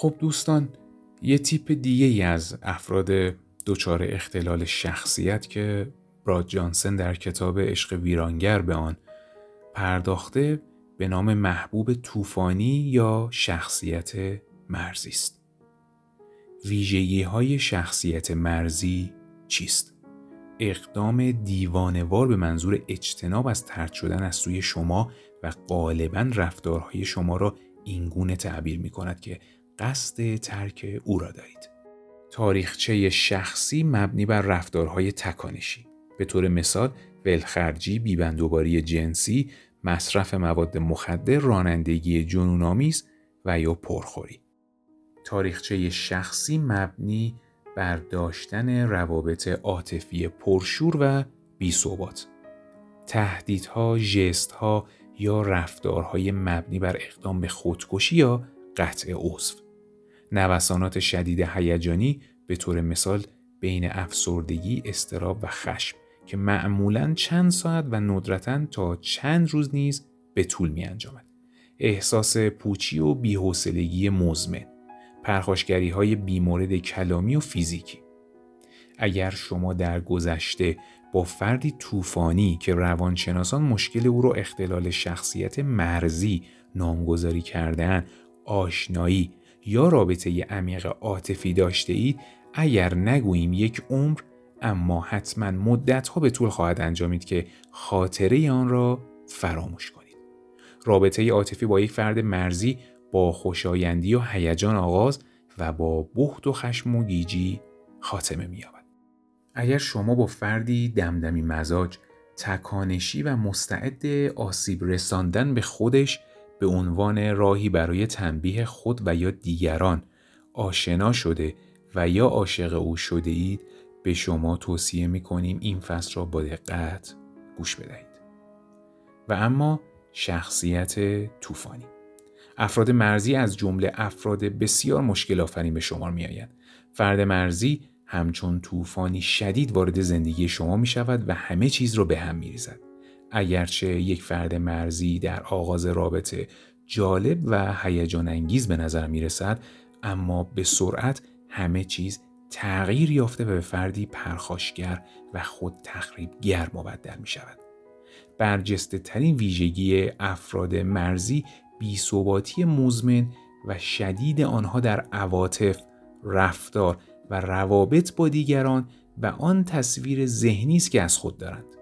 خب دوستان یه تیپ دیگه ای از افراد دچار اختلال شخصیت که براد جانسن در کتاب عشق ویرانگر به آن پرداخته به نام محبوب طوفانی یا شخصیت مرزی است. ویژگی های شخصیت مرزی چیست؟ اقدام دیوانوار به منظور اجتناب از ترد شدن از سوی شما و غالبا رفتارهای شما را اینگونه تعبیر می کند که قصد ترک او را دارید. تاریخچه شخصی مبنی بر رفتارهای تکانشی به طور مثال ولخرجی، بیبندوباری جنسی، مصرف مواد مخدر، رانندگی جنونآمیز و یا پرخوری. تاریخچه شخصی مبنی بر داشتن روابط عاطفی پرشور و بیثبات. تهدیدها، ژستها یا رفتارهای مبنی بر اقدام به خودکشی یا قطع عضو. نوسانات شدید هیجانی به طور مثال بین افسردگی، استراب و خشم که معمولا چند ساعت و ندرتا تا چند روز نیز به طول می انجامد. احساس پوچی و بیحوصلگی مزمن پرخاشگری های بیمورد کلامی و فیزیکی اگر شما در گذشته با فردی طوفانی که روانشناسان مشکل او را اختلال شخصیت مرزی نامگذاری کردن آشنایی یا رابطه عمیق عاطفی داشته اید اگر نگوییم یک عمر اما حتما مدت ها به طول خواهد انجامید که خاطره آن را فراموش کنید. رابطه عاطفی با یک فرد مرزی با خوشایندی و هیجان آغاز و با بخت و خشم و گیجی خاتمه می‌یابد. اگر شما با فردی دمدمی مزاج، تکانشی و مستعد آسیب رساندن به خودش به عنوان راهی برای تنبیه خود و یا دیگران آشنا شده و یا عاشق او شده اید به شما توصیه می کنیم این فصل را با دقت گوش بدهید. و اما شخصیت طوفانی افراد مرزی از جمله افراد بسیار مشکل آفرین به شمار می آیند. فرد مرزی همچون طوفانی شدید وارد زندگی شما می شود و همه چیز را به هم می ریزد. اگرچه یک فرد مرزی در آغاز رابطه جالب و هیجان انگیز به نظر می رسد اما به سرعت همه چیز تغییر یافته و به فردی پرخاشگر و خود تخریبگر مبدل می شود. برجسته ترین ویژگی افراد مرزی بیثباتی مزمن و شدید آنها در عواطف، رفتار و روابط با دیگران و آن تصویر ذهنی است که از خود دارند.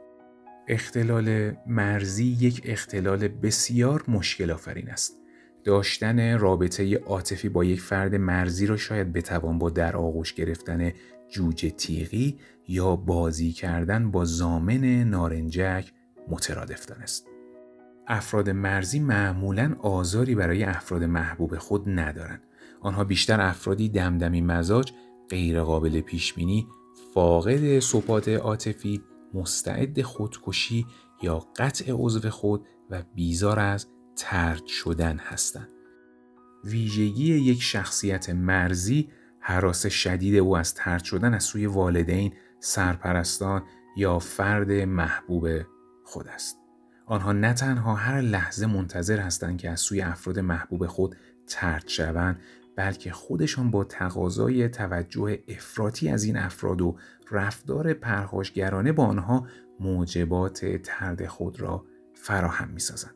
اختلال مرزی یک اختلال بسیار مشکل آفرین است. داشتن رابطه عاطفی با یک فرد مرزی را شاید بتوان با در آغوش گرفتن جوجه تیغی یا بازی کردن با زامن نارنجک مترادف دانست. افراد مرزی معمولا آزاری برای افراد محبوب خود ندارند. آنها بیشتر افرادی دمدمی مزاج، غیرقابل پیشبینی، فاقد ثبات عاطفی، مستعد خودکشی یا قطع عضو خود و بیزار از ترد شدن هستند. ویژگی یک شخصیت مرزی حراس شدید او از ترد شدن از سوی والدین، سرپرستان یا فرد محبوب خود است. آنها نه تنها هر لحظه منتظر هستند که از سوی افراد محبوب خود ترد شوند بلکه خودشان با تقاضای توجه افراطی از این افراد و رفتار پرخاشگرانه با آنها موجبات ترد خود را فراهم می سازند.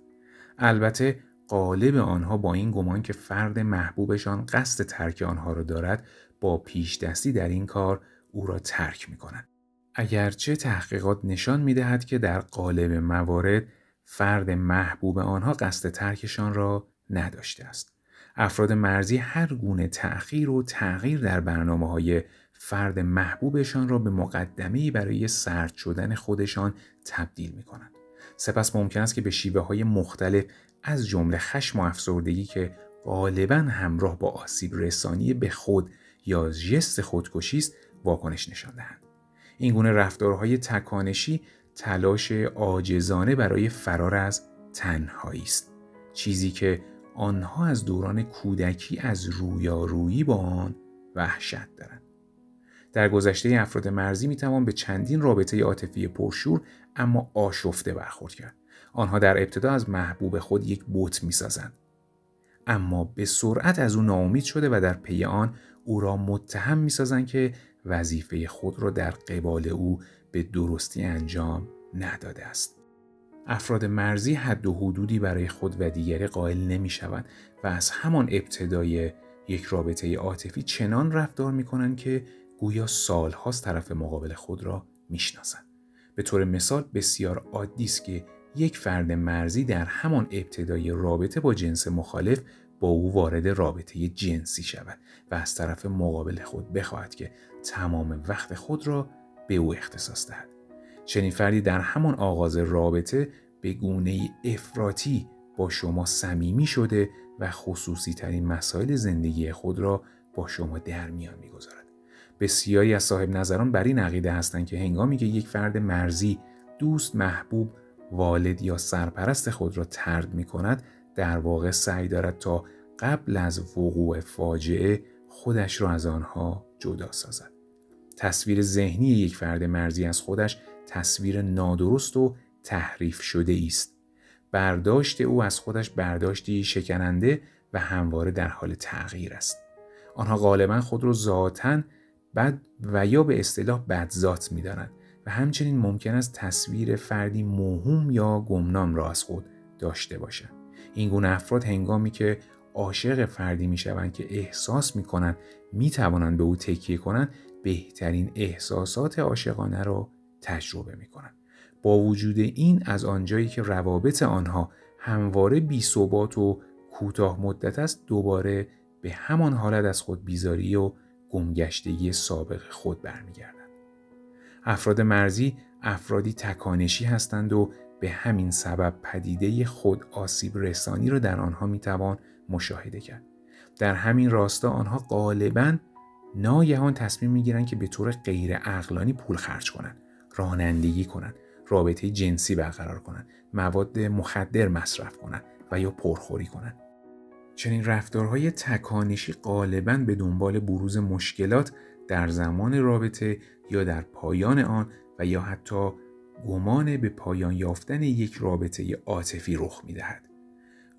البته قالب آنها با این گمان که فرد محبوبشان قصد ترک آنها را دارد با پیش دستی در این کار او را ترک می کنند. اگرچه تحقیقات نشان می دهد که در قالب موارد فرد محبوب آنها قصد ترکشان را نداشته است. افراد مرزی هر گونه تأخیر و تغییر در برنامه های فرد محبوبشان را به مقدمه برای سرد شدن خودشان تبدیل می کنند. سپس ممکن است که به شیوه های مختلف از جمله خشم و افسردگی که غالبا همراه با آسیب رسانی به خود یا ژست خودکشی است واکنش نشان دهند. این گونه رفتارهای تکانشی تلاش عاجزانه برای فرار از تنهایی است چیزی که آنها از دوران کودکی از رویارویی با آن وحشت دارند در گذشته افراد مرزی می توان به چندین رابطه عاطفی پرشور اما آشفته برخورد کرد آنها در ابتدا از محبوب خود یک بوت می سازند. اما به سرعت از او ناامید شده و در پی آن او را متهم می‌سازند که وظیفه خود را در قبال او به درستی انجام نداده است. افراد مرزی حد و حدودی برای خود و دیگری قائل نمی شوند و از همان ابتدای یک رابطه عاطفی چنان رفتار می کنند که گویا سالهاست طرف مقابل خود را می‌شناسند. به طور مثال بسیار عادی است که یک فرد مرزی در همان ابتدای رابطه با جنس مخالف با او وارد رابطه جنسی شود و از طرف مقابل خود بخواهد که تمام وقت خود را به او اختصاص دهد. چنین فردی در همان آغاز رابطه به گونه افراطی با شما صمیمی شده و خصوصی ترین مسائل زندگی خود را با شما در میان می‌گذارد. بسیاری از صاحب نظران بر این عقیده هستند که هنگامی که یک فرد مرزی دوست محبوب والد یا سرپرست خود را ترد می کند در واقع سعی دارد تا قبل از وقوع فاجعه خودش را از آنها جدا سازد. تصویر ذهنی یک فرد مرزی از خودش تصویر نادرست و تحریف شده است. برداشت او از خودش برداشتی شکننده و همواره در حال تغییر است. آنها غالبا خود را ذاتا بد و یا به اصطلاح بدذات می‌دانند و همچنین ممکن است تصویر فردی موهوم یا گمنام را از خود داشته باشند. این گونه افراد هنگامی که عاشق فردی می شوند که احساس می کنند می توانند به او تکیه کنند بهترین احساسات عاشقانه را تجربه می کنند. با وجود این از آنجایی که روابط آنها همواره بی ثبات و کوتاه مدت است دوباره به همان حالت از خود بیزاری و گمگشتگی سابق خود برمیگردند. افراد مرزی افرادی تکانشی هستند و به همین سبب پدیده خود آسیب رسانی را در آنها می‌توان مشاهده کرد. در همین راستا آنها غالبا ناگهان تصمیم می‌گیرند که به طور غیر اقلانی پول خرج کنند، رانندگی کنند، رابطه جنسی برقرار کنند، مواد مخدر مصرف کنند و یا پرخوری کنند. چنین رفتارهای تکانشی غالبا به دنبال بروز مشکلات در زمان رابطه یا در پایان آن و یا حتی گمان به پایان یافتن یک رابطه عاطفی رخ می دهد.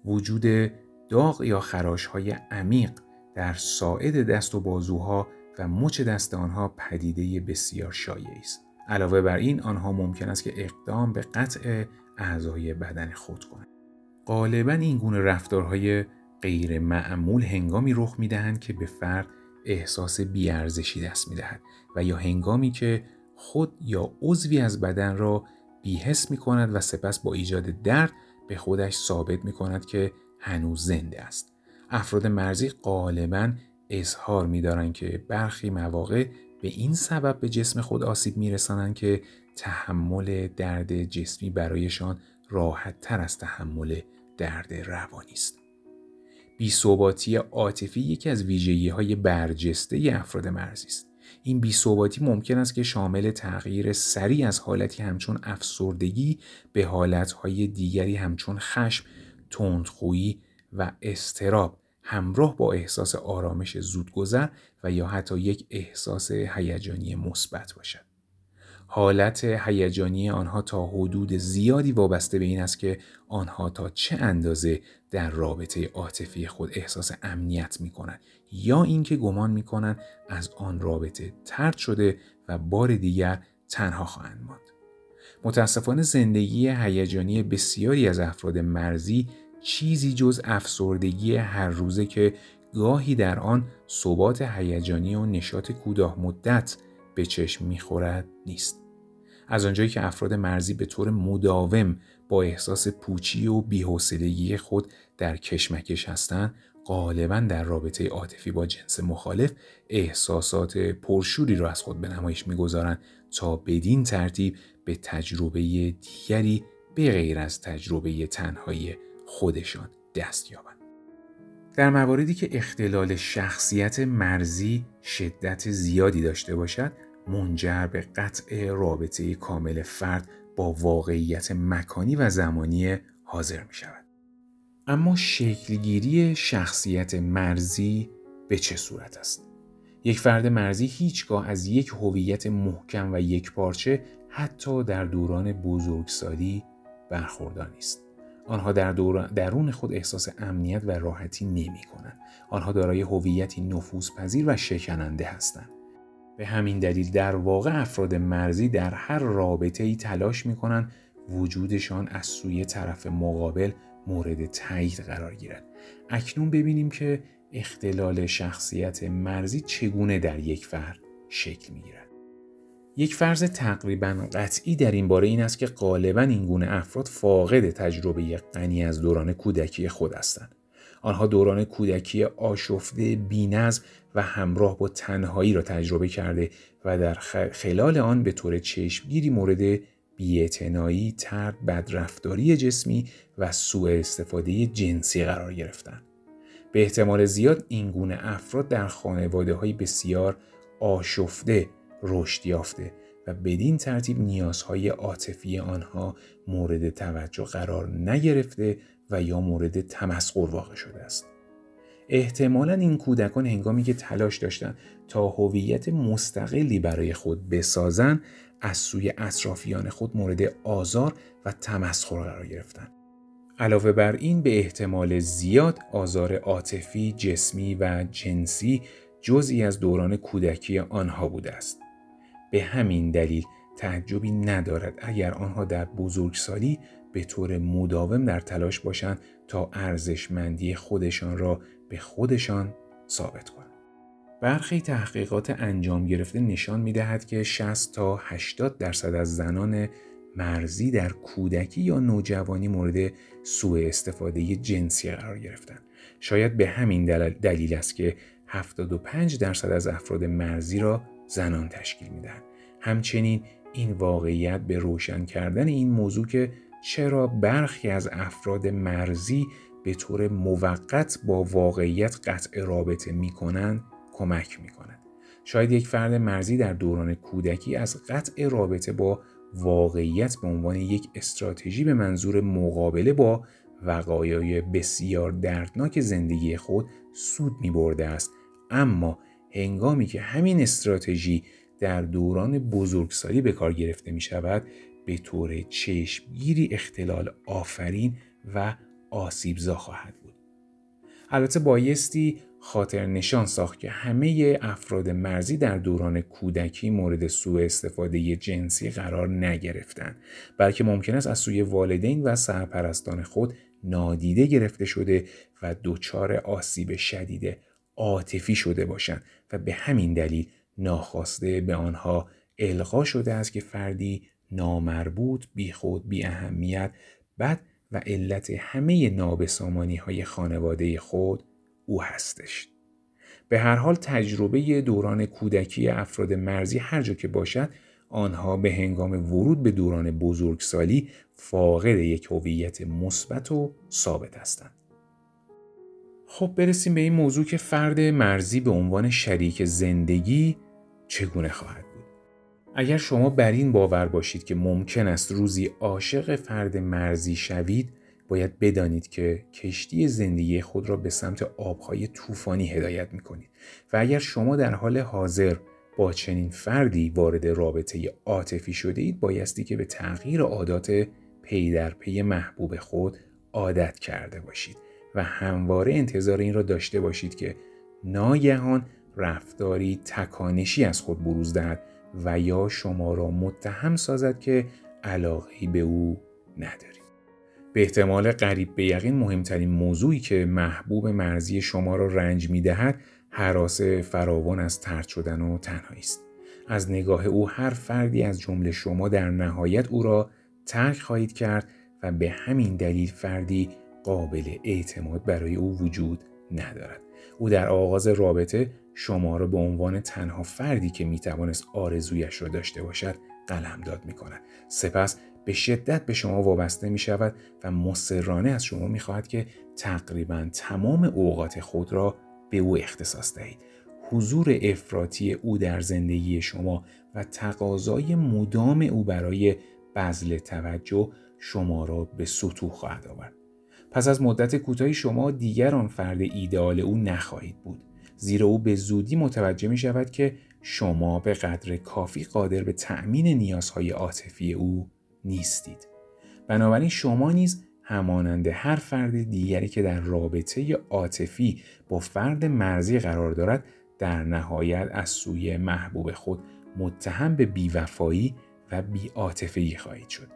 وجود داغ یا خراش های عمیق در ساعد دست و بازوها و مچ دست آنها پدیده بسیار شایعی است. علاوه بر این آنها ممکن است که اقدام به قطع اعضای بدن خود کنند. غالبا این گونه رفتارهای غیر معمول هنگامی رخ می دهند که به فرد احساس بیارزشی دست می دهد و یا هنگامی که خود یا عضوی از بدن را بیحس می کند و سپس با ایجاد درد به خودش ثابت می کند که هنوز زنده است. افراد مرزی غالبا اظهار می دارند که برخی مواقع به این سبب به جسم خود آسیب می رسانند که تحمل درد جسمی برایشان راحت تر از تحمل درد روانی است. بیثباتی عاطفی یکی از ویژگی های برجسته افراد مرزی است. این بیثباتی ممکن است که شامل تغییر سریع از حالتی همچون افسردگی به حالتهای دیگری همچون خشم، تندخویی و استراب همراه با احساس آرامش زودگذر و یا حتی یک احساس هیجانی مثبت باشد. حالت هیجانی آنها تا حدود زیادی وابسته به این است که آنها تا چه اندازه در رابطه عاطفی خود احساس امنیت می کنند یا اینکه گمان می کنند از آن رابطه ترد شده و بار دیگر تنها خواهند ماند. متاسفانه زندگی هیجانی بسیاری از افراد مرزی چیزی جز افسردگی هر روزه که گاهی در آن ثبات هیجانی و نشاط کوتاه مدت به چشم می‌خورد نیست. از آنجایی که افراد مرزی به طور مداوم با احساس پوچی و بیحوصلگی خود در کشمکش هستند غالبا در رابطه عاطفی با جنس مخالف احساسات پرشوری را از خود به نمایش می‌گذارند تا بدین ترتیب به تجربه دیگری به غیر از تجربه تنهایی خودشان دست یابند. در مواردی که اختلال شخصیت مرزی شدت زیادی داشته باشد منجر به قطع رابطه کامل فرد با واقعیت مکانی و زمانی حاضر می شود. اما شکلگیری شخصیت مرزی به چه صورت است؟ یک فرد مرزی هیچگاه از یک هویت محکم و یک پارچه حتی در دوران بزرگسالی برخوردار نیست. آنها در درون خود احساس امنیت و راحتی نمی کنند. آنها دارای هویتی نفوذپذیر و شکننده هستند. به همین دلیل در واقع افراد مرزی در هر رابطه ای تلاش می کنند وجودشان از سوی طرف مقابل مورد تایید قرار گیرد. اکنون ببینیم که اختلال شخصیت مرزی چگونه در یک فرد شکل می گیرد. یک فرض تقریبا قطعی در این باره این است که غالبا این گونه افراد فاقد تجربه غنی از دوران کودکی خود هستند. آنها دوران کودکی آشفته، بینظم و همراه با تنهایی را تجربه کرده و در خلال آن به طور چشمگیری مورد بیاعتنایی، ترد، بدرفتاری جسمی و سوء استفاده جنسی قرار گرفتند. به احتمال زیاد این گونه افراد در خانواده های بسیار آشفته رشد یافته و بدین ترتیب نیازهای عاطفی آنها مورد توجه قرار نگرفته و یا مورد تمسخر واقع شده است. احتمالا این کودکان هنگامی که تلاش داشتند تا هویت مستقلی برای خود بسازند از سوی اطرافیان خود مورد آزار و تمسخر قرار گرفتند. علاوه بر این به احتمال زیاد آزار عاطفی، جسمی و جنسی جزئی از دوران کودکی آنها بوده است. به همین دلیل تعجبی ندارد اگر آنها در بزرگسالی به طور مداوم در تلاش باشند تا ارزشمندی خودشان را به خودشان ثابت کنند. برخی تحقیقات انجام گرفته نشان می دهد که 60 تا 80 درصد از زنان مرزی در کودکی یا نوجوانی مورد سوء استفاده جنسی قرار گرفتند. شاید به همین دلیل است که 75 درصد از افراد مرزی را زنان تشکیل میدن. همچنین این واقعیت به روشن کردن این موضوع که چرا برخی از افراد مرزی به طور موقت با واقعیت قطع رابطه می کنند کمک می کند. شاید یک فرد مرزی در دوران کودکی از قطع رابطه با واقعیت به عنوان یک استراتژی به منظور مقابله با وقایای بسیار دردناک زندگی خود سود می برده است اما هنگامی که همین استراتژی در دوران بزرگسالی به کار گرفته می شود به طور چشمگیری اختلال آفرین و آسیبزا خواهد بود. البته بایستی خاطر نشان ساخت که همه افراد مرزی در دوران کودکی مورد سوء استفاده جنسی قرار نگرفتند بلکه ممکن است از سوی والدین و سرپرستان خود نادیده گرفته شده و دچار آسیب شدید عاطفی شده باشند و به همین دلیل ناخواسته به آنها القا شده است که فردی نامربوط، بیخود، بی اهمیت، بد و علت همه نابسامانی های خانواده خود او هستش. به هر حال تجربه دوران کودکی افراد مرزی هر جا که باشد آنها به هنگام ورود به دوران بزرگسالی فاقد یک هویت مثبت و ثابت هستند. خب برسیم به این موضوع که فرد مرزی به عنوان شریک زندگی چگونه خواهد. اگر شما بر این باور باشید که ممکن است روزی عاشق فرد مرزی شوید باید بدانید که کشتی زندگی خود را به سمت آبهای طوفانی هدایت می کنید و اگر شما در حال حاضر با چنین فردی وارد رابطه عاطفی شده اید بایستی که به تغییر عادات پی در پی محبوب خود عادت کرده باشید. و همواره انتظار این را داشته باشید که ناگهان رفتاری تکانشی از خود بروز دهد. و یا شما را متهم سازد که علاقی به او ندارید. به احتمال قریب به یقین مهمترین موضوعی که محبوب مرزی شما را رنج می دهد حراس فراوان از ترد شدن و تنهایی است. از نگاه او هر فردی از جمله شما در نهایت او را ترک خواهید کرد و به همین دلیل فردی قابل اعتماد برای او وجود ندارد. او در آغاز رابطه شما را به عنوان تنها فردی که می توانست آرزویش را داشته باشد قلمداد می کند. سپس به شدت به شما وابسته می شود و مصرانه از شما می خواهد که تقریبا تمام اوقات خود را به او اختصاص دهید. حضور افراطی او در زندگی شما و تقاضای مدام او برای بذل توجه شما را به سطوح خواهد آورد. پس از مدت کوتاهی شما دیگر آن فرد ایدئال او نخواهید بود زیرا او به زودی متوجه می شود که شما به قدر کافی قادر به تأمین نیازهای عاطفی او نیستید بنابراین شما نیز همانند هر فرد دیگری که در رابطه عاطفی با فرد مرزی قرار دارد در نهایت از سوی محبوب خود متهم به بیوفایی و بیعاطفگی خواهید شد.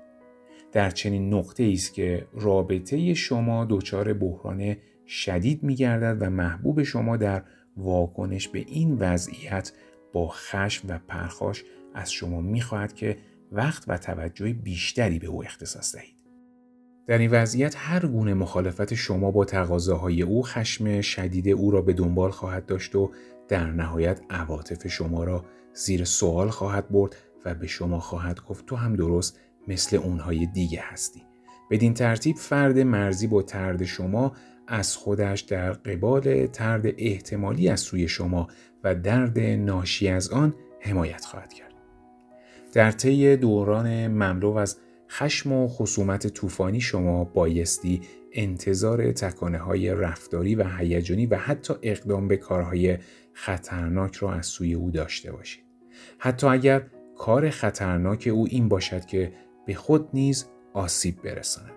در چنین نقطه است که رابطه شما دچار بحران شدید می گردد و محبوب شما در واکنش به این وضعیت با خشم و پرخاش از شما می خواهد که وقت و توجه بیشتری به او اختصاص دهید. در این وضعیت هر گونه مخالفت شما با تقاضاهای او خشم شدید او را به دنبال خواهد داشت و در نهایت عواطف شما را زیر سوال خواهد برد و به شما خواهد گفت تو هم درست مثل اونهای دیگه هستی. بدین ترتیب فرد مرزی با ترد شما از خودش در قبال ترد احتمالی از سوی شما و درد ناشی از آن حمایت خواهد کرد. در طی دوران مملو از خشم و خصومت طوفانی شما بایستی انتظار تکانه های رفتاری و هیجانی و حتی اقدام به کارهای خطرناک را از سوی او داشته باشید. حتی اگر کار خطرناک او این باشد که به خود نیز آسیب برساند.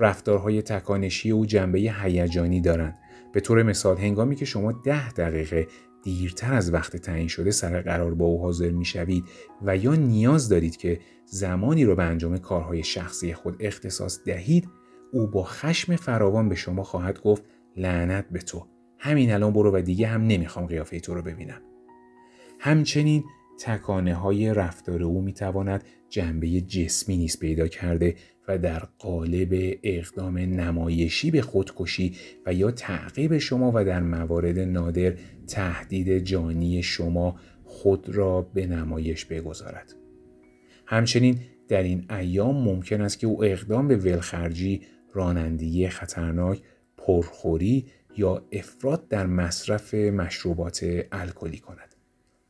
رفتارهای تکانشی او جنبه هیجانی دارند. به طور مثال هنگامی که شما ده دقیقه دیرتر از وقت تعیین شده سر قرار با او حاضر می شوید و یا نیاز دارید که زمانی را به انجام کارهای شخصی خود اختصاص دهید او با خشم فراوان به شما خواهد گفت لعنت به تو همین الان برو و دیگه هم نمی‌خوام قیافه تو رو ببینم همچنین تکانه های رفتار او می تواند جنبه جسمی نیز پیدا کرده در قالب اقدام نمایشی به خودکشی و یا تعقیب شما و در موارد نادر تهدید جانی شما خود را به نمایش بگذارد. همچنین در این ایام ممکن است که او اقدام به ولخرجی، رانندگی خطرناک، پرخوری یا افراد در مصرف مشروبات الکلی کند.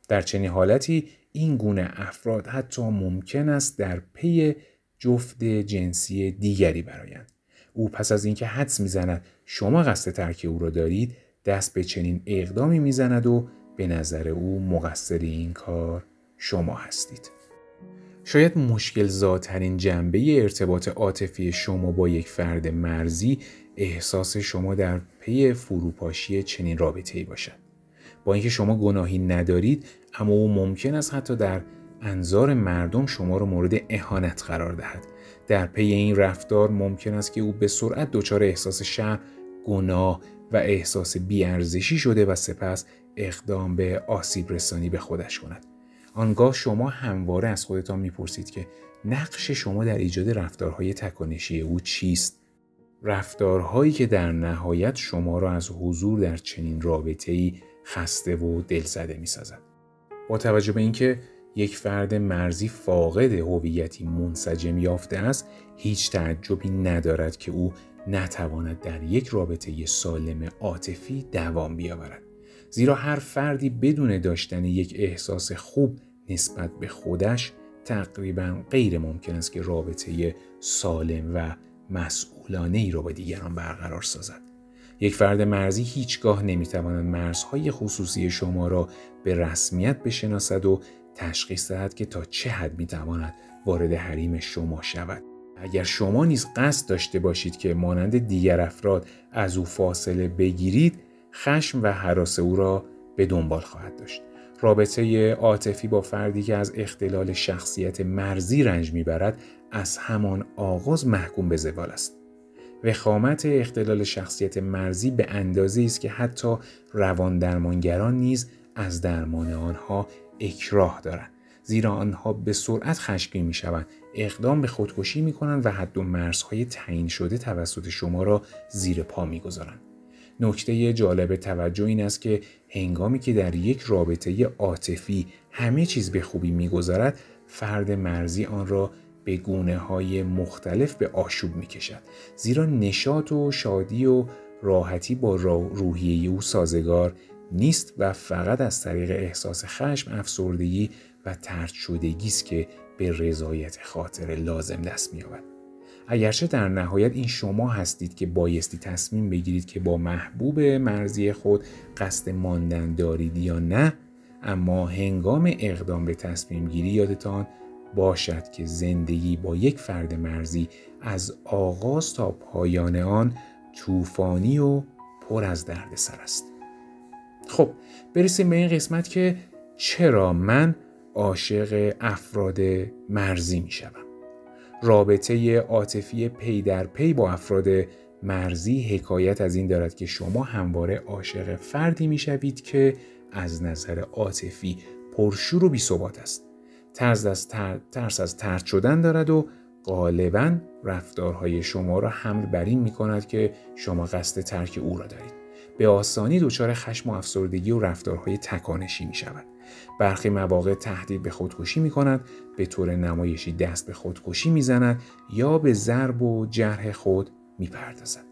در چنین حالتی این گونه افراد حتی ممکن است در پی جفت جنسی دیگری برایند. او پس از اینکه حدس می‌زند شما قصد ترک او را دارید دست به چنین اقدامی می‌زند و به نظر او مقصر این کار شما هستید. شاید مشکل زادترین جنبه ارتباط عاطفی شما با یک فرد مرزی احساس شما در پی فروپاشی چنین رابطه ای باشد. با اینکه شما گناهی ندارید اما او ممکن است حتی در انظار مردم شما را مورد اهانت قرار دهد. در پی این رفتار ممکن است که او به سرعت دچار احساس شر، گناه و احساس بیارزشی شده و سپس اقدام به آسیب رسانی به خودش کند. آنگاه شما همواره از خودتان می‌پرسید که نقش شما در ایجاد رفتارهای تکانشی او چیست؟ رفتارهایی که در نهایت شما را از حضور در چنین رابطه ای خسته و دلزده می سازد. با توجه به اینکه یک فرد مرزی فاقد هویتی منسجم یافته است هیچ تعجبی ندارد که او نتواند در یک رابطه سالم عاطفی دوام بیاورد زیرا هر فردی بدون داشتن یک احساس خوب نسبت به خودش تقریبا غیر ممکن است که رابطه سالم و مسئولانه ای را با دیگران برقرار سازد. یک فرد مرزی هیچگاه نمی‌تواند مرزهای خصوصی شما را به رسمیت بشناسد و تشخیص دهد که تا چه حد می‌تواند وارد حریم شما شود. اگر شما نیز قصد داشته باشید که مانند دیگر افراد از او فاصله بگیرید خشم و حراس او را به دنبال خواهد داشت. رابطه عاطفی با فردی که از اختلال شخصیت مرزی رنج می‌برد از همان آغاز محکوم به زوال است. وخامت اختلال شخصیت مرزی به اندازه است که حتی روان درمانگران نیز از درمان آنها اکراه دارند زیرا آنها به سرعت خشمگین می شوند اقدام به خودکشی می کنند و حد و مرزهای تعیین شده توسط شما را زیر پا می گذارند. نکته جالب توجه این است که هنگامی که در یک رابطه عاطفی همه چیز به خوبی میگذرد فرد مرزی آن را به گونه های مختلف به آشوب می کشد. زیرا نشاط و شادی و راحتی با روحیه او سازگار نیست و فقط از طریق احساس خشم، افسردگی و ترد شدگی است که به رضایت خاطر لازم دست می‌یابد. اگرچه در نهایت این شما هستید که بایستی تصمیم بگیرید که با محبوب مرزی خود قصد ماندن دارید یا نه اما هنگام اقدام به تصمیم گیری یادتان باشد که زندگی با یک فرد مرزی از آغاز تا پایان آن طوفانی و پر از دردسر است خب برسیم به این قسمت که چرا من عاشق افراد مرزی می شوم. رابطه عاطفی پی در پی با افراد مرزی حکایت از این دارد که شما همواره عاشق فردی می شوید که از نظر عاطفی پرشور و بیثبات است. ترس از, ترس از ترد شدن دارد و غالبا رفتارهای شما را حمل بر این می کند که شما قصد ترک او را دارید. به آسانی دچار خشم و افسردگی و رفتارهای تکانشی می شود. برخی مواقع تهدید به خودکشی می کند، به طور نمایشی دست به خودکشی می زند یا به ضرب و جرح خود می پردازد.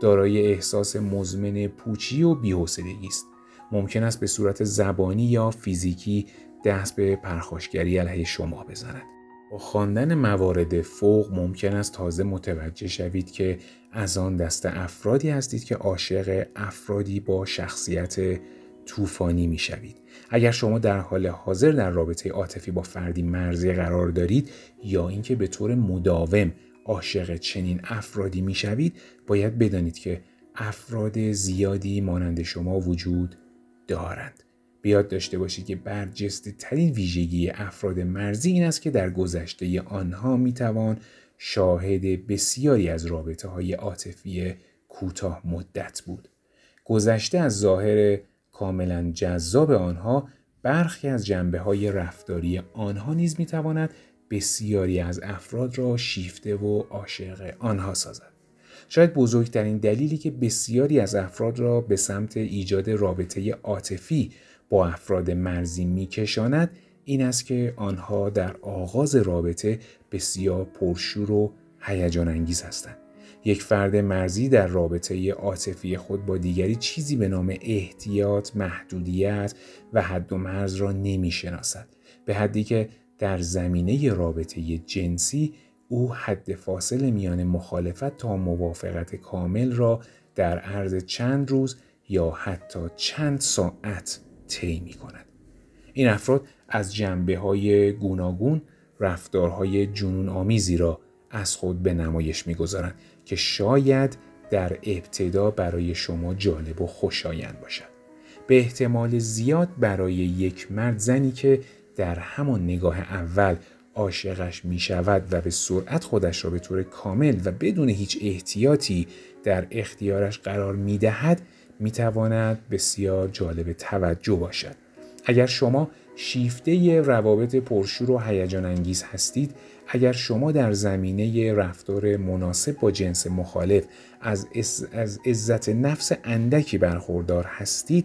دارای احساس مزمن پوچی و بی‌حوصلگی است. ممکن است به صورت زبانی یا فیزیکی دست به پرخاشگری علیه شما بزند. با خواندن موارد فوق ممکن است تازه متوجه شوید که از آن دست افرادی هستید که عاشق افرادی با شخصیت طوفانی می شوید. اگر شما در حال حاضر در رابطه عاطفی با فردی مرزی قرار دارید یا اینکه به طور مداوم عاشق چنین افرادی می شوید باید بدانید که افراد زیادی مانند شما وجود دارند. بیاد داشته باشید که برجسته ترین ویژگی افراد مرزی این است که در گذشته آنها می توان شاهد بسیاری از رابطه های عاطفی کوتاه مدت بود. گذشته از ظاهر کاملا جذاب آنها برخی از جنبه های رفتاری آنها نیز می تواند بسیاری از افراد را شیفته و عاشق آنها سازد. شاید بزرگترین دلیلی که بسیاری از افراد را به سمت ایجاد رابطه عاطفی با افراد مرزی میکشاند این است که آنها در آغاز رابطه بسیار پرشور و هیجان انگیز هستند. یک فرد مرزی در رابطه عاطفی خود با دیگری چیزی به نام احتیاط، محدودیت و حد و مرز را نمی شناسد. به حدی که در زمینه رابطه جنسی او حد فاصل میان مخالفت تا موافقت کامل را در عرض چند روز یا حتی چند ساعت طی می کند. این افراد از جنبه های گوناگون رفتارهای جنون آمیزی را از خود به نمایش می‌گذارند که شاید در ابتدا برای شما جالب و خوشایند باشد. به احتمال زیاد برای یک مرد زنی که در همان نگاه اول عاشقش می شود و به سرعت خودش را به طور کامل و بدون هیچ احتیاطی در اختیارش قرار می دهد می تواند بسیار جالب توجه باشد. اگر شما شیفته روابط پرشور و هیجان انگیز هستید اگر شما در زمینه رفتار مناسب با جنس مخالف از, از عزت نفس اندکی برخوردار هستید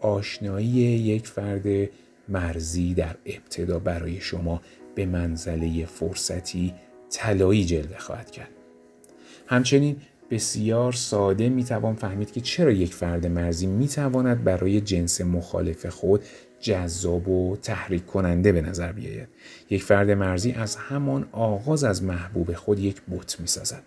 آشنایی یک فرد مرزی در ابتدا برای شما به منزله فرصتی طلایی جلوه خواهد کرد همچنین بسیار ساده می توان فهمید که چرا یک فرد مرزی می تواند برای جنس مخالف خود جذاب و تحریک کننده به نظر بیاید یک فرد مرزی از همان آغاز از محبوب خود یک بت می سازد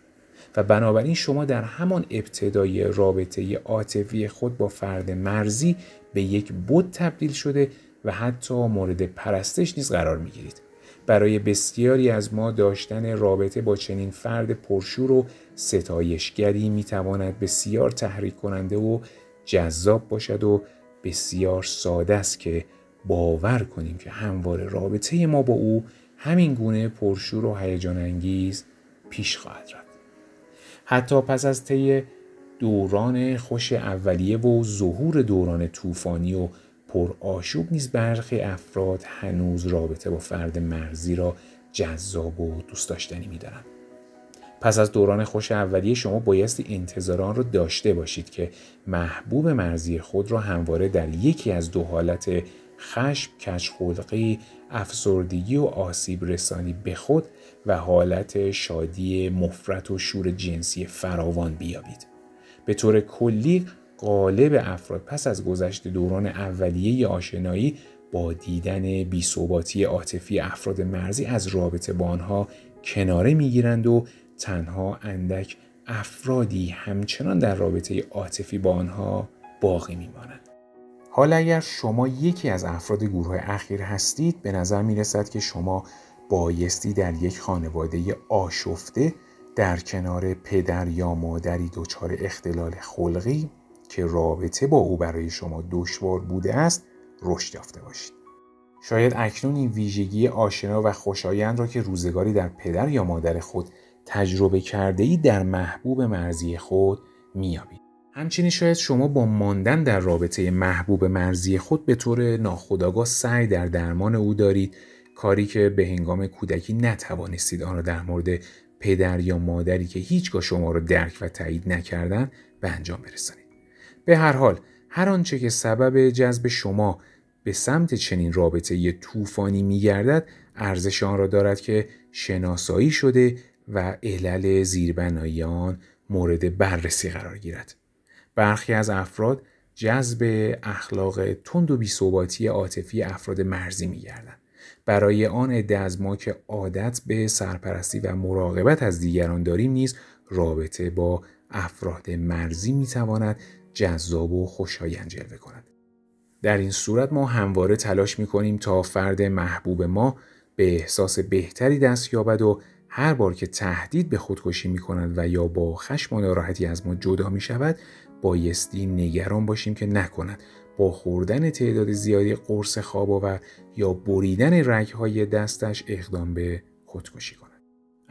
و بنابراین شما در همان ابتدای رابطه عاطفی خود با فرد مرزی به یک بت تبدیل شده و حتی مورد پرستش نیز قرار می گیرید. برای بسیاری از ما داشتن رابطه با چنین فرد پرشور و ستایشگری می تواند بسیار تحریک کننده و جذاب باشد و بسیار ساده است که باور کنیم که همواره رابطه ما با او همین گونه پرشور و هیجان انگیز پیش خواهد رفت. حتی پس از طی دوران خوش اولیه و ظهور دوران طوفانی و پر آشوب نیز برخی افراد هنوز رابطه با فرد مرزی را جذاب و دوست داشتنی می‌دارند. پس از دوران خوش اولیه شما بایستی انتظاران را داشته باشید که محبوب مرزی خود را همواره در یکی از دو حالت خشم، کچخلقی، افسردگی و آسیب رسانی به خود و حالت شادی مفرت و شور جنسی فراوان بیابید. به طور کلی غالب افراد پس از گذشت دوران اولیه آشنایی با دیدن بیثباتی عاطفی افراد مرزی از رابطه با آنها کناره می‌گیرند و تنها اندک افرادی همچنان در رابطه عاطفی با آنها باقی میمانند. حالا اگر شما یکی از افراد گروه اخیر هستید به نظر می رسد که شما بایستی در یک خانواده آشفته در کنار پدر یا مادری دچار اختلال خلقی که رابطه با او برای شما دشوار بوده است رشد یافته باشید. شاید اکنون این ویژگی آشنا و خوشایند را که روزگاری در پدر یا مادر خود تجربه کرده ای در محبوب مرزی خود میابید. همچنین شاید شما با ماندن در رابطه محبوب مرزی خود به طور ناخودآگاه سعی در درمان او دارید کاری که به هنگام کودکی نتوانستید آن را در مورد پدر یا مادری که هیچگاه شما را درک و تایید نکردن به انجام برسانید. به هر حال هر آنچه که سبب جذب شما به سمت چنین رابطه طوفانی میگردد ارزش آن را دارد که شناسایی شده و علل زیربنایی آن مورد بررسی قرار گیرد. برخی از افراد جذب اخلاق تند و بیثباتی عاطفی افراد مرزی میگردند. برای آن عده از ما که عادت به سرپرستی و مراقبت از دیگران داریم نیز رابطه با افراد مرزی می‌تواند جذاب و خوشایند جلوه کند. در این صورت ما همواره تلاش می کنیم تا فرد محبوب ما به احساس بهتری دست یابد و هر بار که تهدید به خودکشی می کند و یا با خشم و ناراحتی از ما جدا می شود بایستی نگران باشیم که نکند با خوردن تعداد زیادی قرص خواب و یا بریدن رگهای دستش اقدام به خودکشی کند.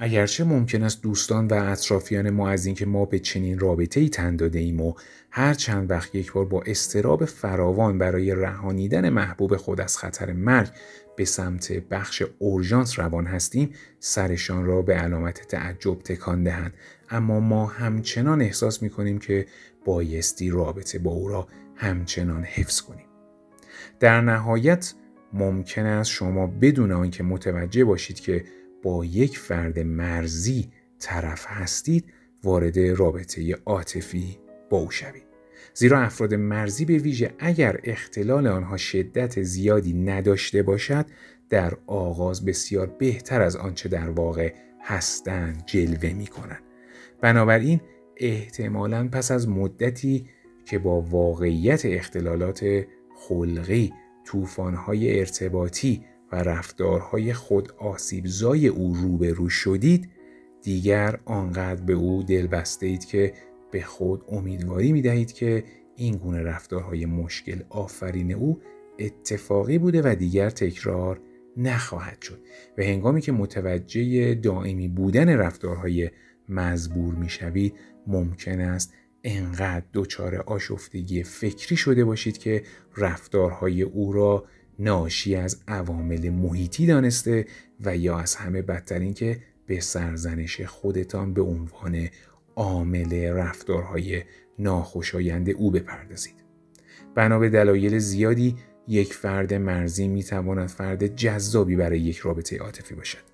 اگرچه ممکن است دوستان و اطرافیان ما از اینکه ما به چنین رابطه ای تن داده ایم و هر چند وقت یک بار با استراب فراوان برای رهانیدن محبوب خود از خطر مرگ به سمت بخش اورژانس روان هستیم سرشان را به علامت تعجب تکان دهند. اما ما همچنان احساس می کنیم که بایستی رابطه با او را همچنان حفظ کنیم. در نهایت ممکن است شما بدون آنکه متوجه باشید که با یک فرد مرزی طرف هستید وارد رابطه عاطفی با او شوید زیرا افراد مرزی به ویژه اگر اختلال آنها شدت زیادی نداشته باشد در آغاز بسیار بهتر از آنچه در واقع هستند جلوه می کنند. بنابراین احتمالا پس از مدتی که با واقعیت اختلالات خلقی، طوفان‌های ارتباطی و رفتارهای خود آسیبزای او روبرو شدید دیگر آنقدر به او دل بسته اید که به خود امیدواری می دهید که این گونه رفتارهای مشکل آفرین او اتفاقی بوده و دیگر تکرار نخواهد شد و هنگامی که متوجه دائمی بودن رفتارهای مزبور می شوید ممکن است انقدر دچار آشفتگی فکری شده باشید که رفتارهای او را ناشی از عوامل محیطی دانسته و یا از همه بدتر این که به سرزنش خودتان به عنوان عامل رفتارهای ناخوشایند او بپردازید. بنا به دلایل زیادی یک فرد مرزی می تواند فرد جذابی برای یک رابطه عاطفی باشد.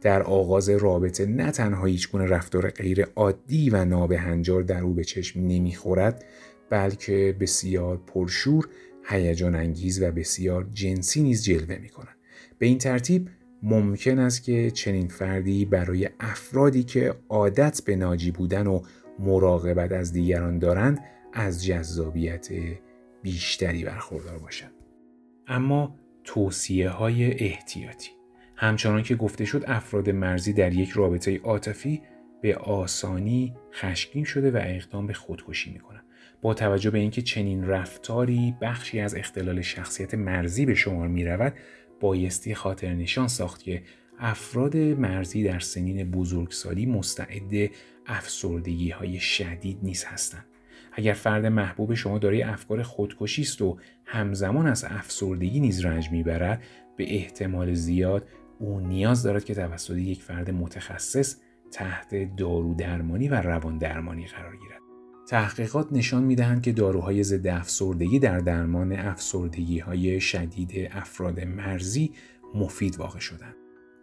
در آغاز رابطه نه تنها هیچ گونه رفتار غیر عادی و نابهنجار در او به چشم نمی‌خورد بلکه بسیار پرشور هیجان انگیز و بسیار جنسی نیز جلوه می کنند. به این ترتیب ممکن است که چنین فردی برای افرادی که عادت به ناجی بودن و مراقبت از دیگران دارند از جذابیت بیشتری برخوردار باشد. اما توصیه های احتیاطی همچنان که گفته شد افراد مرزی در یک رابطه عاطفی به آسانی خشکین شده و اقدام به خودکشی می کنند. با توجه به اینکه چنین رفتاری بخشی از اختلال شخصیت مرزی به شمار می رود بایستی خاطر نشان ساخت که افراد مرزی در سنین بزرگسالی مستعد افسردگی های شدید نیز هستند. اگر فرد محبوب شما دارای افکار خودکشی است و همزمان از افسردگی نیز رنج می‌برد به احتمال زیاد او نیاز دارد که توسط یک فرد متخصص تحت دارو درمانی و روان درمانی قرار گیرد. تحقیقات نشان می دهند که داروهای ضد افسردگی در درمان افسردگی های شدید افراد مرزی مفید واقع شدند.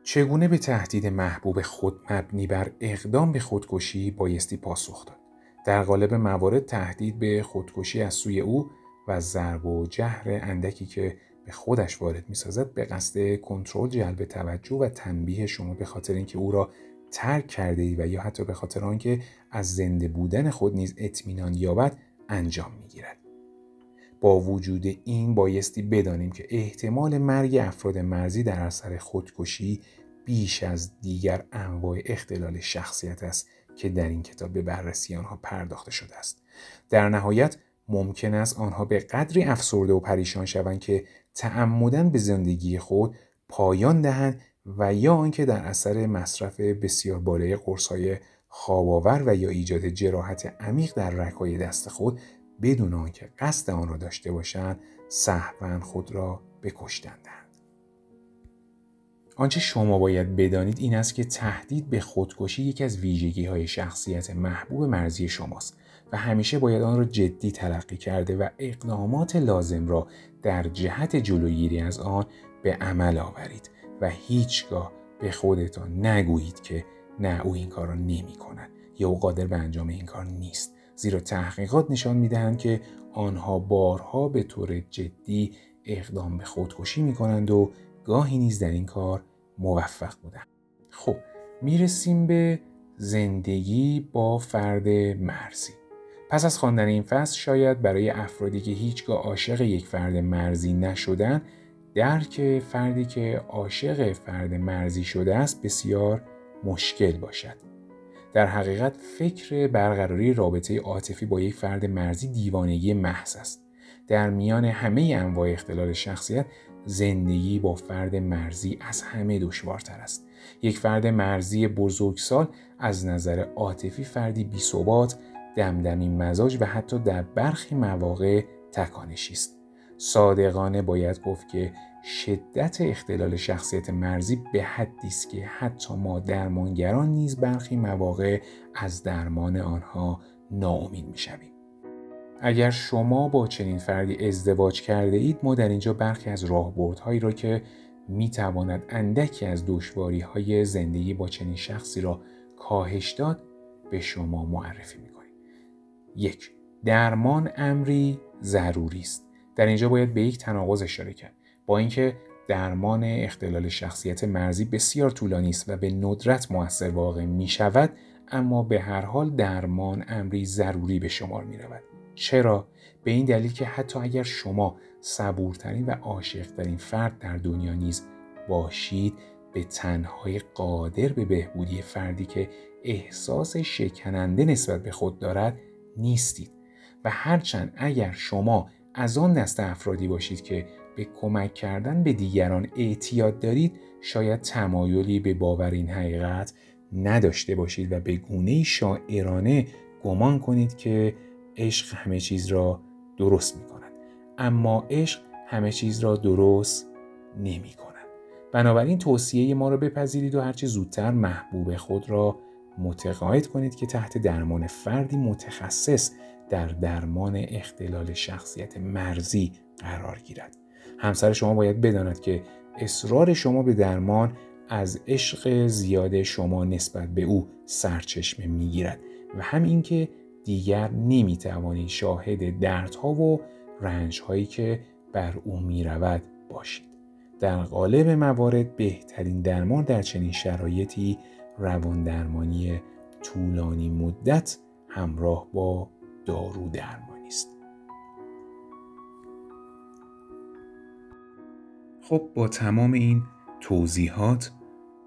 چگونه به تهدید محبوب خود مبنی بر اقدام به خودکشی بایستی پاسخ داد؟ در قالب موارد تهدید به خودکشی از سوی او و ضرب و جهر اندکی که به خودش وارد می‌سازد به قصد کنترل جلب توجه و تنبیه شما به خاطر اینکه او را ترک کرده ای و یا حتی به خاطر آنکه از زنده بودن خود نیز اطمینان یابد انجام می‌گیرد. با وجود این بایستی بدانیم که احتمال مرگ افراد مرزی در اثر خودکشی بیش از دیگر انواع اختلال شخصیت است که در این کتاب به بررسی آنها پرداخته شده است. در نهایت ممکن است آنها به قدری افسرده و پریشان شوند که تعمدن به زندگی خود پایان دهند و یا آنکه در اثر مصرف بسیار بالای قرصهای خوابآور و یا ایجاد جراحت عمیق در رگهای دست خود بدون آنکه قصد آن را داشته باشند سهوا خود را بکشتن دهند آنچه شما باید بدانید این است که تهدید به خودکشی یکی از ویژگی های شخصیت محبوب مرزی شماست و همیشه باید آن را جدی تلقی کرده و اقدامات لازم را در جهت جلوگیری از آن به عمل آورید و هیچگاه به خودتان نگویید که نه او این کار را نمی کند یا او قادر به انجام این کار نیست زیرا تحقیقات نشان می دهند که آنها بارها به طور جدی اقدام به خودکشی می کنند و گاهی نیز در این کار موفق بودند. خب می‌رسیم به زندگی با فرد مرزی. پس از خواندن این فصل شاید برای افرادی که هیچگاه عاشق یک فرد مرزی نشدن درک فردی که عاشق فرد مرزی شده است بسیار مشکل باشد. در حقیقت فکر برقراری رابطه عاطفی با یک فرد مرزی دیوانگی محض است. در میان همه انواع اختلال شخصیت زندگی با فرد مرزی از همه دشوارتر است. یک فرد مرزی بزرگسال از نظر عاطفی فردی بیثبات، دمدمی مزاج و حتی در برخی مواقع تکانشی است. صادقانه باید گفت که شدت اختلال شخصیت مرزی به حدی است که حتی ما درمانگران نیز برخی مواقع از درمان آنها ناامید می‌شویم اگر شما با چنین فردی ازدواج کرده اید ما در اینجا برخی از راهبردهایی را که می تواند اندکی از دشواری های زندگی با چنین شخصی را کاهش داد به شما معرفی می کنیم. یک درمان امری ضروری است. در اینجا باید به یک تناقض اشاره کرد. با اینکه درمان اختلال شخصیت مرزی بسیار طولانی است و به ندرت موثر واقع می شود اما به هر حال درمان امری ضروری به شمار می رود. چرا؟ به این دلیل که حتی اگر شما صبورترین و عاشقترین فرد در دنیا نیز باشید به تنهای قادر به بهبودی فردی که احساس شکننده نسبت به خود دارد نیستید و هرچند اگر شما از آن دست افرادی باشید که به کمک کردن به دیگران اعتیاد دارید شاید تمایلی به باور این حقیقت نداشته باشید و به گونه شاعرانه گمان کنید که عشق همه چیز را درست می کند. اما عشق همه چیز را درست نمی کند. بنابراین توصیه ما را بپذیرید و هرچه زودتر محبوب خود را متقاعد کنید که تحت درمان فردی متخصص در درمان اختلال شخصیت مرزی قرار گیرد. همسر شما باید بداند که اصرار شما به درمان از عشق زیاد شما نسبت به او سرچشمه می‌گیرد و همین که دیگر نمی‌توانید شاهد دردها و رنجهایی که بر او می‌رود باشید. در قالب موارد بهترین درمان در چنین شرایطی روان درمانی طولانی مدت همراه با دارو درمانی خب با تمام این توضیحات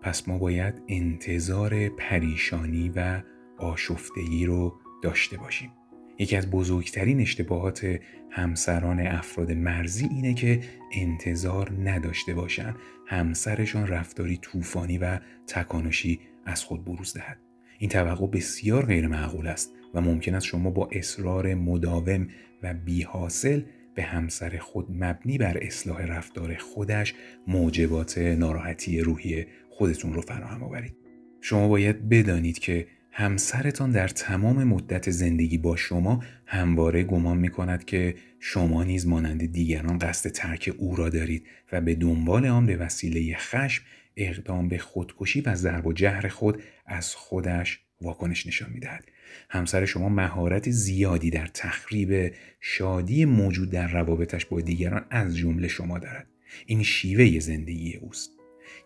پس ما باید انتظار پریشانی و آشفتگی رو داشته باشیم. یکی از بزرگترین اشتباهات همسران افراد مرزی اینه که انتظار نداشته باشند همسرشان رفتاری طوفانی و تکانشی از خود بروز دهد. این توقع بسیار غیر معقول است و ممکن است شما با اصرار مداوم و بیحاصل به همسر خود مبنی بر اصلاح رفتار خودش موجبات ناراحتی روحی خودتون رو فراهم آورید. شما باید بدانید که همسرتان در تمام مدت زندگی با شما همواره گمان می کند که شما نیز مانند دیگران قصد ترک او را دارید و به دنبال آن به وسیله خشم اقدام به خودکشی و ضرب و جهر خود از خودش واکنش نشان می‌دهد همسر شما مهارت زیادی در تخریب شادی موجود در روابطش با دیگران از جمله شما دارد این شیوه زندگی اوست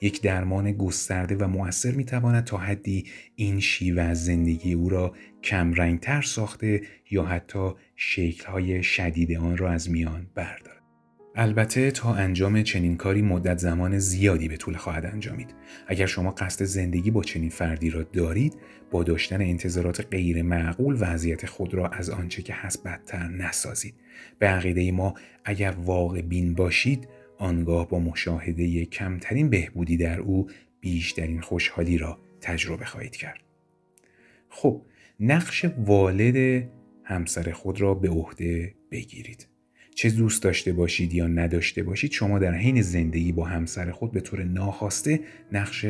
یک درمان گسترده و موثر می تواند تا حدی این شیوه از زندگی او را کمرنگتر ساخته یا حتی شکلهای شدید آن را از میان بردارد. البته تا انجام چنین کاری مدت زمان زیادی به طول خواهد انجامید. اگر شما قصد زندگی با چنین فردی را دارید، با داشتن انتظارات غیر معقول وضعیت خود را از آنچه که هست بدتر نسازید. به عقیده ما اگر واقع بین باشید، آنگاه با مشاهده کمترین بهبودی در او بیشترین خوشحالی را تجربه خواهید کرد. خب، نقش والد همسر خود را به عهده بگیرید. چه دوست داشته باشید یا نداشته باشید شما در حین زندگی با همسر خود به طور ناخواسته نقش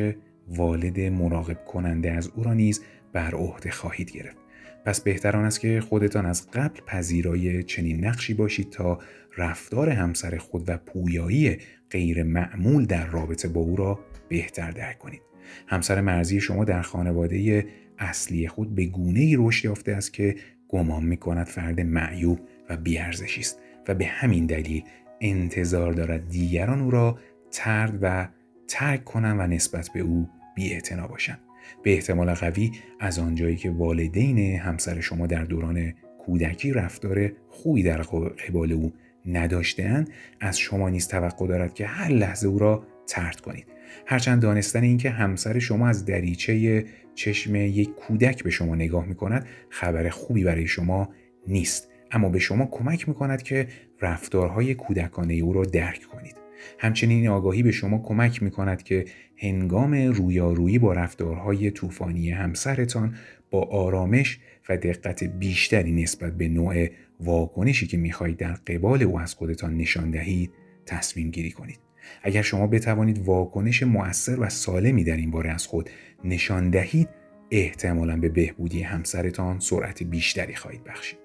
والد مراقب کننده از او را نیز بر عهده خواهید گرفت. پس بهتران است که خودتان از قبل پذیرای چنین نقشی باشید تا رفتار همسر خود و پویایی غیر معمول در رابطه با او را بهتر درک کنید. همسر مرزی شما در خانواده اصلی خود به گونه ای رشد یافته است که گمان می کند فرد معیوب و بیارزشی است. و به همین دلیل انتظار دارد دیگران او را ترد و ترک کنند و نسبت به او بی باشند. به احتمال قوی از آنجایی که والدین همسر شما در دوران کودکی رفتار خوبی در قبال او نداشتهاند از شما نیز توقع دارد که هر لحظه او را ترد کنید هرچند دانستن اینکه همسر شما از دریچه چشم یک کودک به شما نگاه می کند خبر خوبی برای شما نیست اما به شما کمک می کند که رفتارهای کودکانه او را درک کنید. همچنین آگاهی به شما کمک می کند که هنگام رویارویی با رفتارهای طوفانی همسرتان با آرامش و دقت بیشتری نسبت به نوع واکنشی که می‌خواهید در قبال او از خودتان نشان دهید تصمیم گیری کنید. اگر شما بتوانید واکنش مؤثر و سالمی در این باره از خود نشان دهید احتمالا به بهبودی همسرتان سرعت بیشتری خواهید بخشید.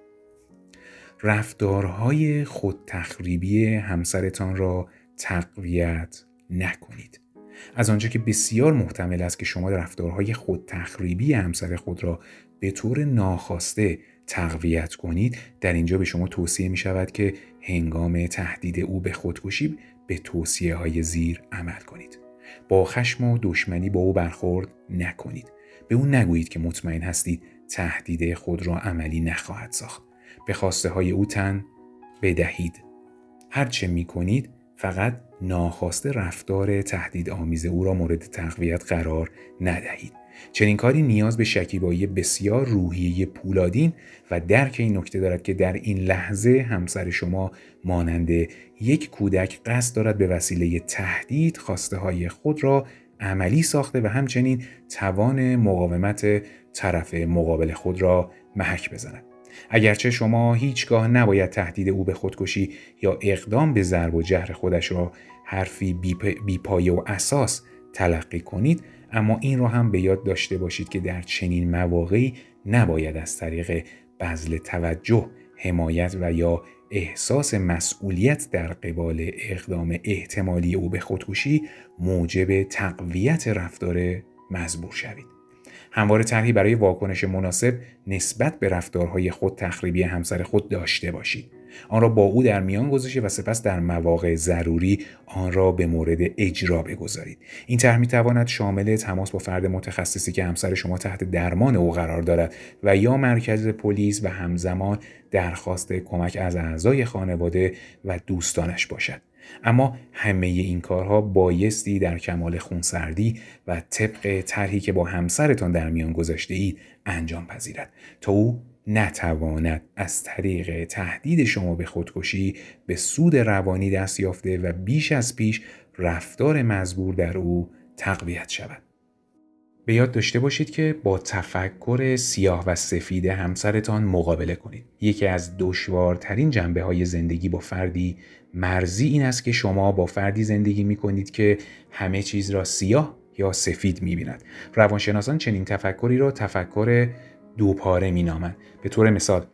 رفتارهای خود تخریبی همسرتان را تقویت نکنید. از آنجا که بسیار محتمل است که شما رفتارهای خود تخریبی همسر خود را به طور ناخواسته تقویت کنید در اینجا به شما توصیه می شود که هنگام تهدید او به خودکشی به توصیه های زیر عمل کنید. با خشم و دشمنی با او برخورد نکنید. به او نگویید که مطمئن هستید تهدید خود را عملی نخواهد ساخت. به خواسته های او تن بدهید. هرچه می کنید فقط ناخواسته رفتار تهدید آمیز او را مورد تقویت قرار ندهید. چنین کاری نیاز به شکیبایی بسیار روحیه پولادین و درک این نکته دارد که در این لحظه همسر شما مانند یک کودک قصد دارد به وسیله تهدید خواسته های خود را عملی ساخته و همچنین توان مقاومت طرف مقابل خود را محک بزند. اگرچه شما هیچگاه نباید تهدید او به خودکشی یا اقدام به ضرب و جهر خودش را حرفی بیپایه و اساس تلقی کنید اما این را هم به یاد داشته باشید که در چنین مواقعی نباید از طریق بذل توجه حمایت و یا احساس مسئولیت در قبال اقدام احتمالی او به خودکشی موجب تقویت رفتار مزبور شوید. همواره طرحی برای واکنش مناسب نسبت به رفتارهای خود تخریبی همسر خود داشته باشید. آن را با او در میان گذاشته و سپس در مواقع ضروری آن را به مورد اجرا بگذارید. این طرح می‌تواند شامل تماس با فرد متخصصی که همسر شما تحت درمان او قرار دارد و یا مرکز پلیس و همزمان درخواست کمک از اعضای خانواده و دوستانش باشد. اما همه این کارها بایستی در کمال خونسردی و طبق طرحی که با همسرتان در میان گذاشته اید انجام پذیرد تا او نتواند از طریق تهدید شما به خودکشی به سود روانی دست یافته و بیش از پیش رفتار مزبور در او تقویت شود. به یاد داشته باشید که با تفکر سیاه و سفید همسرتان مقابله کنید. یکی از دشوارترین جنبه های زندگی با فردی مرزی این است که شما با فردی زندگی می کنید که همه چیز را سیاه یا سفید می بیند. روانشناسان چنین تفکری را تفکر دوپاره می نامند. به طور مثال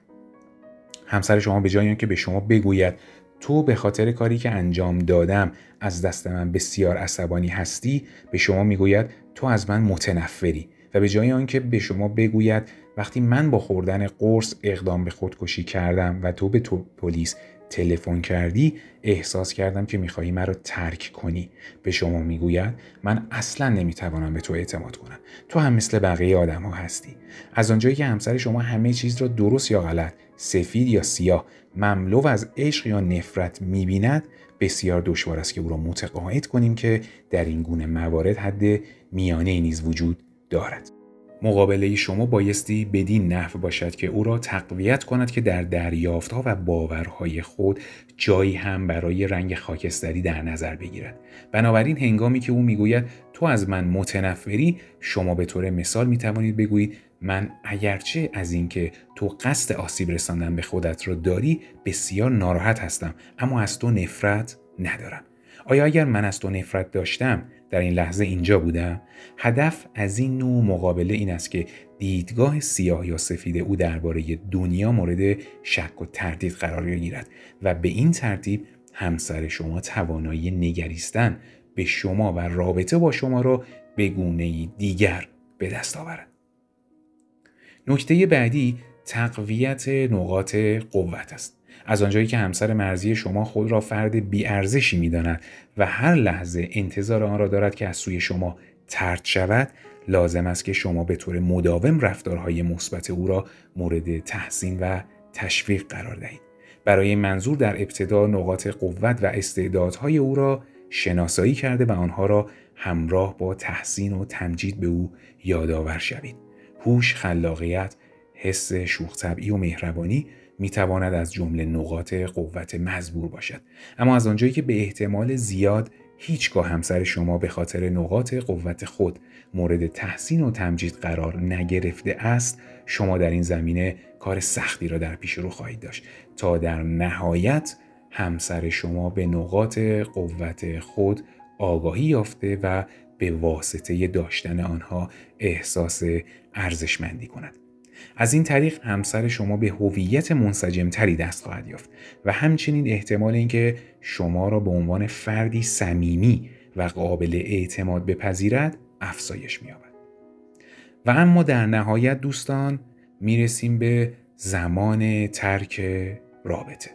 همسر شما به جای که به شما بگوید تو به خاطر کاری که انجام دادم از دست من بسیار عصبانی هستی به شما می‌گوید تو از من متنفری و به جای آنکه به شما بگوید وقتی من با خوردن قرص اقدام به خودکشی کردم و تو به تو پلیس تلفن کردی احساس کردم که می‌خواهی مرا ترک کنی. به شما می‌گوید من اصلا نمی‌توانم به تو اعتماد کنم. تو هم مثل بقیه آدم ها هستی. از آنجایی که همسر شما همه چیز را درست یا غلط سفید یا سیاه مملو از عشق یا نفرت می‌بیند بسیار دشوار است که او را متقاعد کنیم که در این گونه موارد حد میانه نیز وجود دارد. مقابله شما بایستی بدین نحو باشد که او را تقویت کند که در دریافتها و باورهای خود جایی هم برای رنگ خاکستری در نظر بگیرد بنابراین هنگامی که او می‌گوید تو از من متنفری شما به طور مثال می توانید بگویید من اگرچه از اینکه تو قصد آسیب رساندن به خودت را داری بسیار ناراحت هستم اما از تو نفرت ندارم آیا اگر من از تو نفرت داشتم در این لحظه اینجا بودم هدف از این نوع مقابله این است که دیدگاه سیاه یا سفید او درباره دنیا مورد شک و تردید قرار بگیرد و به این ترتیب همسر شما توانایی نگریستن به شما و رابطه با شما را به گونه دیگر به دست آورد. نکته بعدی تقویت نقاط قوت است. از آنجایی که همسر مرزی شما خود را فرد بیارزشی می‌داند و هر لحظه انتظار آن را دارد که از سوی شما ترد شود لازم است که شما به طور مداوم رفتارهای مثبت او را مورد تحسین و تشویق قرار دهید. برای منظور در ابتدا نقاط قوت و استعدادهای او را شناسایی کرده و آنها را همراه با تحسین و تمجید به او یادآور شوید. هوش خلاقیت حس شوخ و مهربانی می تواند از جمله نقاط قوت مزبور باشد. اما از آنجایی که به احتمال زیاد هیچگاه همسر شما به خاطر نقاط قوت خود مورد تحسین و تمجید قرار نگرفته است شما در این زمینه کار سختی را در پیش رو خواهید داشت. تا در نهایت همسر شما به نقاط قوت خود آگاهی یافته و به واسطه داشتن آنها احساس ارزشمندی کند. از این طریق همسر شما به هویت منسجمتری دست خواهد یافت و همچنین احتمال اینکه شما را به عنوان فردی صمیمی و قابل اعتماد بپذیرد افزایش می‌یابد. و اما در نهایت دوستان می‌رسیم به زمان ترک رابطه.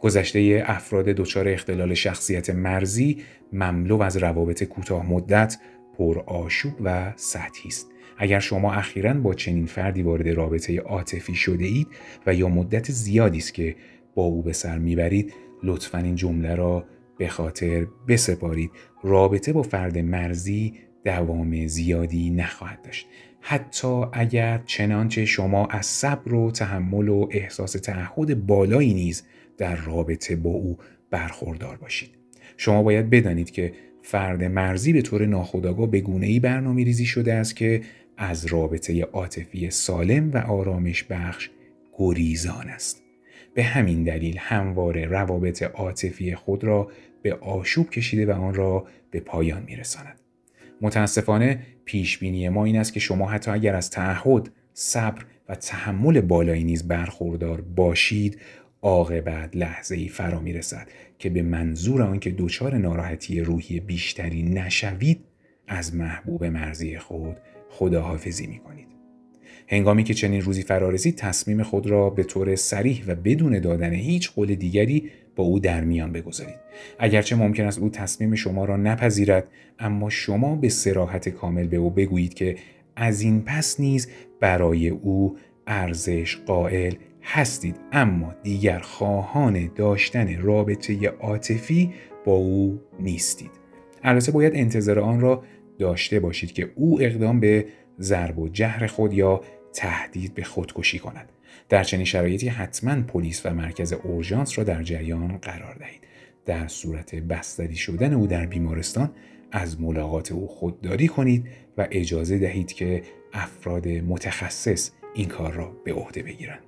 گذشته افراد دچار اختلال شخصیت مرزی مملو از روابط کوتاه مدت پر آشوب و سطحی است اگر شما اخیرا با چنین فردی وارد رابطه عاطفی شده اید و یا مدت زیادی است که با او به سر می‌برید لطفا این جمله را به خاطر بسپارید. رابطه با فرد مرزی دوام زیادی نخواهد داشت. حتی اگر چنانچه شما از صبر و تحمل و احساس تعهد بالایی نیز در رابطه با او برخوردار باشید. شما باید بدانید که فرد مرزی به طور ناخودآگاه به گونه ای برنامه ریزی شده است که از رابطه عاطفی سالم و آرامش بخش گریزان است. به همین دلیل همواره روابط عاطفی خود را به آشوب کشیده و آن را به پایان میرساند. متاسفانه پیش بینی ما این است که شما حتی اگر از تعهد، صبر و تحمل بالایی نیز برخوردار باشید عاقبت لحظه ای فرا می رسد که به منظور آنکه دچار ناراحتی روحی بیشتری نشوید از محبوب مرزی خود خداحافظی می کنید. هنگامی که چنین روزی فرارسید تصمیم خود را به طور سریح و بدون دادن هیچ قول دیگری با او در میان بگذارید. اگرچه ممکن است او تصمیم شما را نپذیرد اما شما به سراحت کامل به او بگویید که از این پس نیز برای او ارزش قائل هستید. اما دیگر خواهان داشتن رابطه عاطفی با او نیستید. البته باید انتظار آن را داشته باشید که او اقدام به ضرب و جهر خود یا تهدید به خودکشی کند. در چنین شرایطی حتما پلیس و مرکز اورژانس را در جریان قرار دهید. در صورت بستری شدن او در بیمارستان از ملاقات او خودداری کنید و اجازه دهید که افراد متخصص این کار را به عهده بگیرند.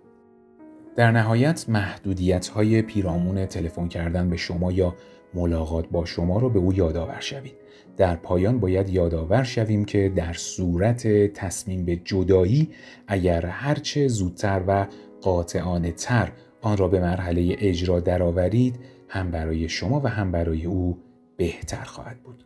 در نهایت محدودیت های پیرامون تلفن کردن به شما یا ملاقات با شما را به او یادآور شوید. در پایان باید یادآور شویم که در صورت تصمیم به جدایی اگر هرچه زودتر و قاطعانه تر آن را به مرحله اجرا درآورید هم برای شما و هم برای او بهتر خواهد بود.